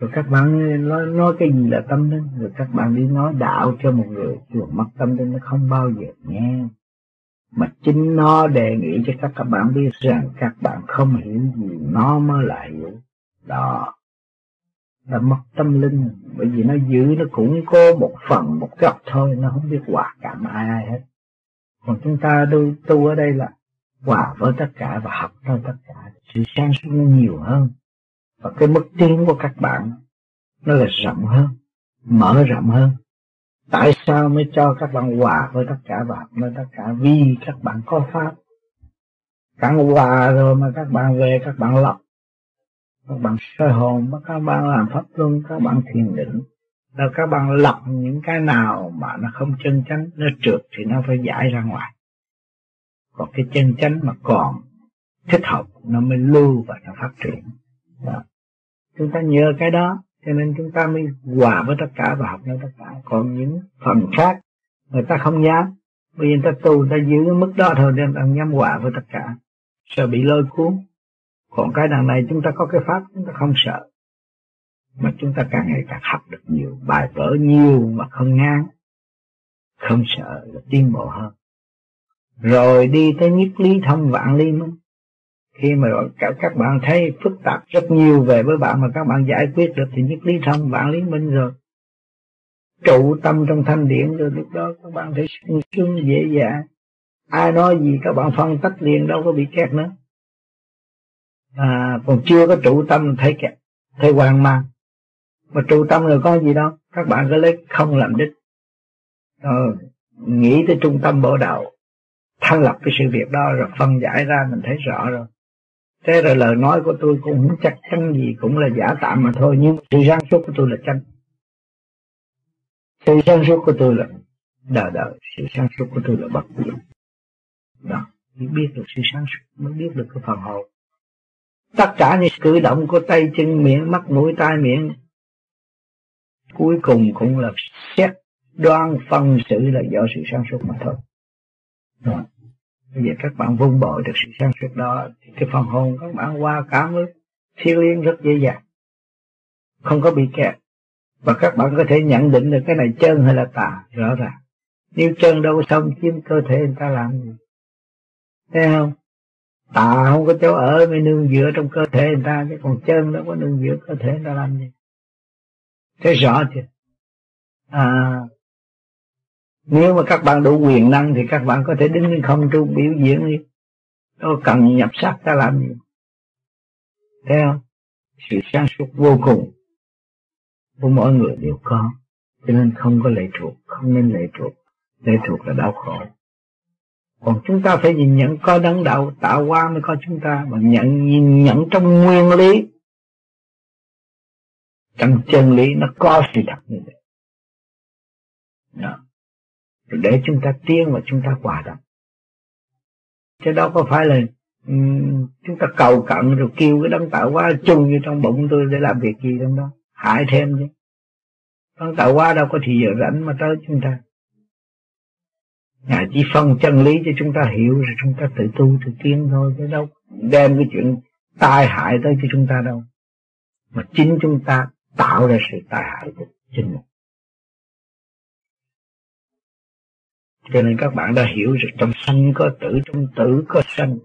rồi các bạn nói, nói cái gì là tâm linh? Rồi các bạn đi nói đạo cho một người chùa mất tâm linh nó không bao giờ nghe. Mà chính nó đề nghị cho các các bạn biết rằng các bạn không hiểu gì nó mới lại hiểu. Đó là mất tâm linh. Bởi vì nó giữ nó cũng có một phần một góc thôi nó không biết hòa cảm ai ai hết. Còn chúng ta tu, tu ở đây là hòa với tất cả và học theo tất cả. Sự sáng suốt nó nhiều hơn và cái mức tiến của các bạn nó là rộng hơn mở rộng hơn. Tại sao mới cho các bạn hòa với tất cả và với tất cả? Vì các bạn có pháp. Càng hòa rồi mà các bạn về các bạn lọc, các bạn soi hồn các bạn làm pháp luân các bạn thiền định. Rồi các bạn lọc những cái nào mà nó không chân chánh nó trượt thì nó phải giải ra ngoài. Còn cái chân chánh mà còn thích hợp nó mới lưu và nó phát triển. Đó chúng ta nhớ cái đó, cho nên chúng ta mới hòa với tất cả và học với tất cả. Còn những phần khác người ta không dám, bởi vì người ta tu người ta giữ cái mức đó thôi, nên ta dám hòa với tất cả. Sợ bị lôi cuốn. Còn cái đằng này chúng ta có cái pháp, chúng ta không sợ. Mà chúng ta càng ngày càng học được nhiều bài vở nhiều mà không ngang. Không sợ là tiến bộ hơn. Rồi đi tới nhất lý thông vạn lý minh khi mà các các bạn thấy phức tạp rất nhiều về với bạn mà các bạn giải quyết được thì nhất lý thông bạn lý minh rồi. Trụ tâm trong thanh điển rồi lúc đó các bạn thấy sung sướng dễ dàng. Ai nói gì các bạn phân tách liền đâu có bị kẹt nữa. À, còn chưa có trụ tâm thấy kẹt thấy hoang mang. Mà trụ tâm rồi có gì đâu các bạn cứ lấy không làm đích. Ờ, nghĩ tới trung tâm bộ đạo thanh lập cái sự việc đó rồi phân giải ra mình thấy rõ rồi thế rồi lời nói của tôi cũng không chắc chắn gì, cũng là giả tạm mà thôi, nhưng sự sáng suốt của tôi là chân sự sáng suốt của tôi là đời đời sự sáng suốt của tôi là bất diệt đó, mới biết được sự sáng suốt, mới biết được cái phần hồn. Tất cả những cử động của tay chân miệng, mắt mũi, tai miệng, cuối cùng cũng là xét đoan phân sự là do sự sáng suốt mà thôi. Rồi bây giờ các bạn vun bồi được sự sáng suốt đó, thì cái phần hồn các bạn qua cảm với thiên liêng rất dễ dàng, không có bị kẹt. Và các bạn có thể nhận định được cái này chân hay là tà, rõ ràng. Nếu chân đâu xong chiếm cơ thể, người ta làm gì? Thấy không? Tà không có chỗ ở mới nương dựa trong cơ thể người ta, chứ còn chân đâu có nương dựa cơ thể, người ta làm gì? Thấy rõ chưa? À nếu mà các bạn đủ quyền năng thì các bạn có thể đứng lên không trung biểu diễn đi. Đâu cần nhập sắc ta làm gì? Thấy không? Sự sáng suốt vô cùng của mỗi người đều có. Cho nên không có lệ thuộc, không nên lệ thuộc. Lệ thuộc là đau khổ. Còn chúng ta phải nhìn nhận có đấng đạo tạo hóa mới có chúng ta. Mà nhận, nhìn nhận trong nguyên lý. Trong chân lý nó có sự thật như vậy. Đó để chúng ta tiến và chúng ta hòa đồng chứ đó có phải là um, chúng ta cầu cận rồi kêu cái đấng tạo quá chung như trong bụng tôi để làm việc gì trong đó. Hại thêm chứ. Đấng tạo quá đâu có thì giờ rảnh mà tới chúng ta. Ngài chỉ phân chân lý cho chúng ta hiểu rồi chúng ta tự tu tự tiến thôi chứ đâu đem cái chuyện tai hại tới cho chúng ta đâu. Mà chính chúng ta tạo ra sự tai hại cho chính mình. Cho nên các bạn đã hiểu rồi trong sanh có tử, trong tử có sanh.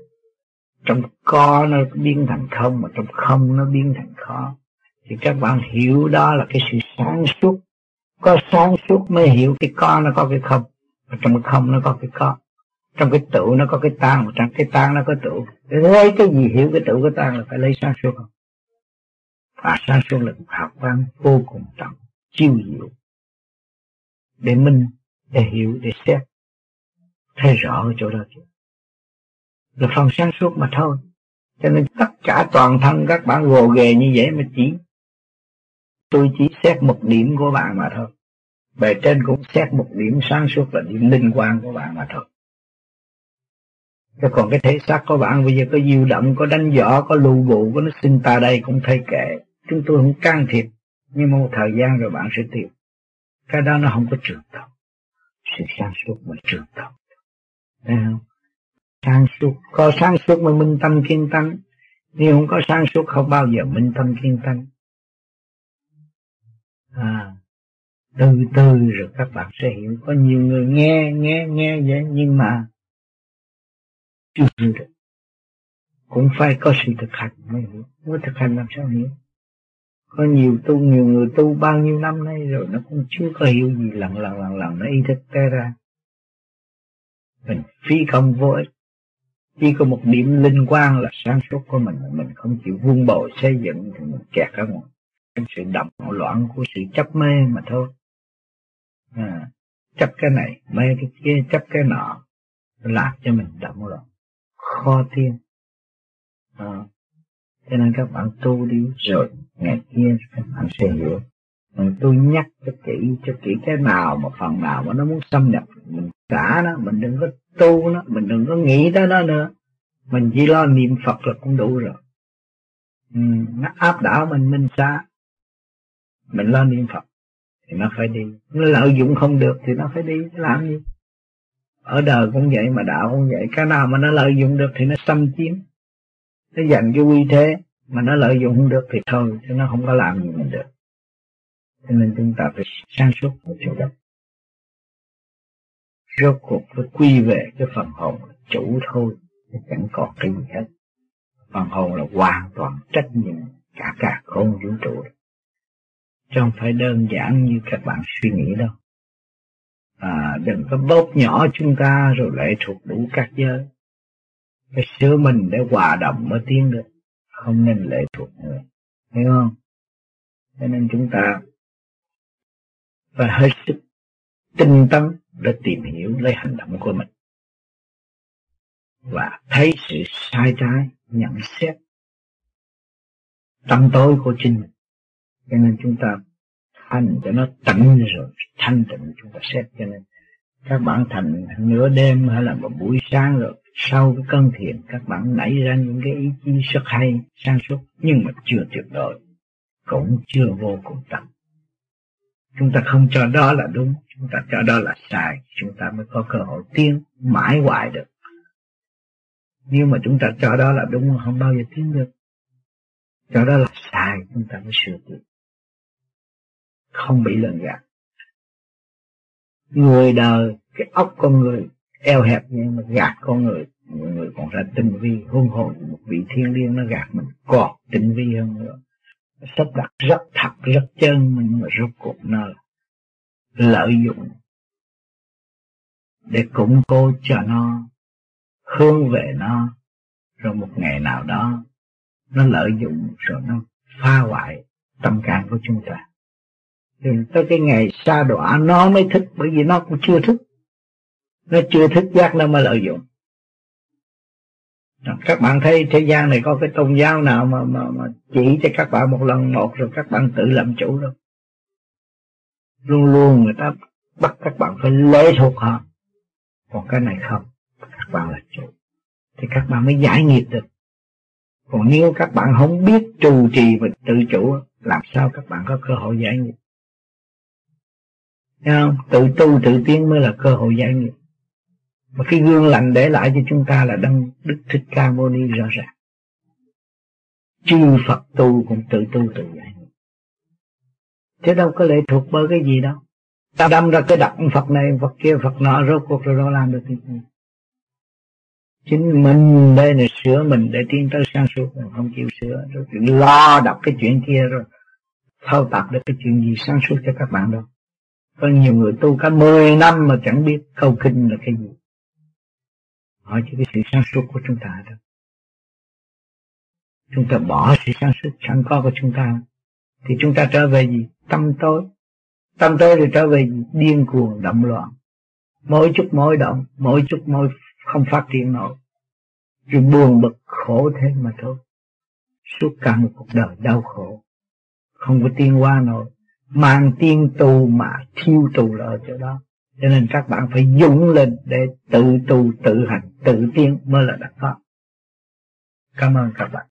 Trong có nó biến thành không, mà trong không nó biến thành khó thì các bạn hiểu đó là cái sự sáng suốt. Có sáng suốt mới hiểu cái có nó có cái không và trong cái không nó có cái có trong cái trụ nó có cái tan và trong cái tan nó có trụ lấy cái gì hiểu cái trụ cái tan là phải lấy sáng suốt không? Và sáng suốt là học văn vô cùng trọng, chiêu diệu, để minh để hiểu để xét thấy rõ ở chỗ đó chứ là phần sáng suốt mà thôi cho nên tất cả toàn thân các bạn gồ ghề như vậy mà chỉ tôi chỉ xét một điểm của bạn mà thôi bề trên cũng xét một điểm sáng suốt là điểm linh quan của bạn mà thôi Chứ còn cái thể xác của bạn bây giờ có diêu động, có đánh võ, có lù bù, có nó sinh ta đây cũng thay kệ. Chúng tôi không can thiệp. Nhưng một thời gian rồi bạn sẽ tiêu. Cái đó nó không có trường tồn. Sự sáng suốt mà trường tồn. Thấy không? Sáng suốt, có sáng suốt mà minh tâm kiên tâm, Nếu không có sáng suốt không bao giờ minh tâm kiên tâm, À, từ từ rồi các bạn sẽ hiểu. Có nhiều người nghe nghe nghe vậy nhưng mà chưa hiểu được. Cũng phải có sự thực hành mới hiểu. Mới thực hành làm sao hiểu? Có nhiều tu nhiều người tu bao nhiêu năm nay rồi nó cũng chưa có hiểu gì. Lần lần lần lần nó ý thức té ra. Mình phi công vô ích. Chỉ có một điểm linh quan là sáng suốt của mình. Mình không chịu vun bồi xây dựng thì mình kẹt ở một trong sự động loạn của sự chấp mê mà thôi. À, chấp cái này mê cái kia chấp cái nọ làm cho mình động loạn. Khó tiên à, cho nên các bạn tu đi rồi ngày kia các bạn sẽ hiểu mình tôi nhắc cho kỹ cho kỹ cái nào mà phần nào mà nó muốn xâm nhập. Mình cả nó mình đừng có tu nó mình đừng có nghĩ tới nó nữa. Mình chỉ lo niệm phật là cũng đủ rồi. Ừ, nó áp đảo mình mình xa mình lo niệm phật thì nó phải đi. Nó lợi dụng không được thì nó phải đi làm gì? Ở đời cũng vậy mà đạo cũng vậy. Cái nào mà nó lợi dụng được thì nó xâm chiếm. Nó dành cái uy thế mà nó lợi dụng không được thì thôi chứ nó không có làm gì mình được. Cho nên chúng ta phải sáng suốt một chỗ đó. Rốt cuộc phải quy về cái phần hồn chủ thôi chẳng còn cái gì hết. Phần hồn là hoàn toàn trách nhiệm cả cả không vũ trụ. Chứ không phải đơn giản như các bạn suy nghĩ đâu. À, đừng có bóp nhỏ chúng ta rồi lệ thuộc đủ các giới. Phải sửa mình để hòa đồng mới tiến được không nên lệ thuộc người, hiểu không? Cho nên chúng ta phải hết sức tinh tấn để tìm hiểu lấy hành động của mình. Và thấy sự sai trái nhận xét tâm tối của chính mình. Cho nên chúng ta thành cho nó tĩnh rồi thanh tịnh chúng ta xét. Cho nên các bạn thành nửa đêm hay là một buổi sáng rồi sau cái cơn thiền, các bạn nảy ra những cái ý chí rất hay, sáng suốt, nhưng mà chưa tuyệt đối, cũng chưa vô cùng tận. Chúng ta không cho đó là đúng, chúng ta cho đó là sai, chúng ta mới có cơ hội tiến mãi hoài được. Nếu mà chúng ta cho đó là đúng, không bao giờ tiến được. Cho đó là sai, chúng ta mới sửa được không bị lừa gạt. Người đời, cái óc con người eo hẹp nhưng mà gạt con người. Mọi người còn ra tinh vi hôn hồn một vị thiên liêng nó gạt mình còn tinh vi hơn nữa. Sắp đặt rất thật, rất chân nhưng mà rốt cuộc nó lợi dụng để củng cố cho nó, hướng về nó. Rồi một ngày nào đó, nó lợi dụng rồi nó phá hoại tâm can của chúng ta. Thì tới cái ngày xa đọa, nó mới thích, bởi vì nó cũng chưa thức nó chưa thức giác nó mới lợi dụng. Các bạn thấy thế gian này có cái tôn giáo nào mà mà, mà chỉ cho các bạn một lần một rồi các bạn tự làm chủ đâu? Luôn luôn người ta bắt các bạn phải lệ thuộc họ. Còn cái này không các bạn là chủ. Thì các bạn mới giải nghiệp được. Còn nếu các bạn không biết trù trì và tự chủ làm sao các bạn có cơ hội giải nghiệp? Thấy không? Tự tu tự tiến mới là cơ hội giải nghiệp. Mà cái gương lành để lại cho chúng ta là Đấng Đức Thích Ca Mâu Ni rõ ràng. Chư Phật tu cũng tự tu tự giải thế đâu có lệ thuộc bởi cái gì đâu. Ta đâm ra cái đặt Phật này, Phật kia, Phật nọ, rốt cuộc rồi đâu làm được cái gì. Chính mình đây là sửa mình để tiến tới sáng suốt không chịu sửa. Rồi lo đọc cái chuyện kia rồi, thao tác được cái chuyện gì sáng suốt cho các bạn đâu. Có nhiều người tu cả 10 năm mà chẳng biết câu kinh là cái gì hỏi cho cái sự sáng suốt của chúng ta đâu chúng ta bỏ sự sáng suốt sẵn có của chúng ta. Thì chúng ta trở về gì? Tâm tối. Tâm tối thì trở về gì? Điên cuồng, động loạn. Mỗi chút mỗi động, mỗi chút mỗi không phát triển nổi. Rồi buồn bực khổ thế mà thôi. Suốt cả một cuộc đời đau khổ. Không có tiên qua nổi. Mang tiên tu mà thiêu tù là ở chỗ đó cho nên các bạn phải dũng lên để tự tu, tự hành, tự tiến mới là đắc pháp. Cảm ơn các bạn.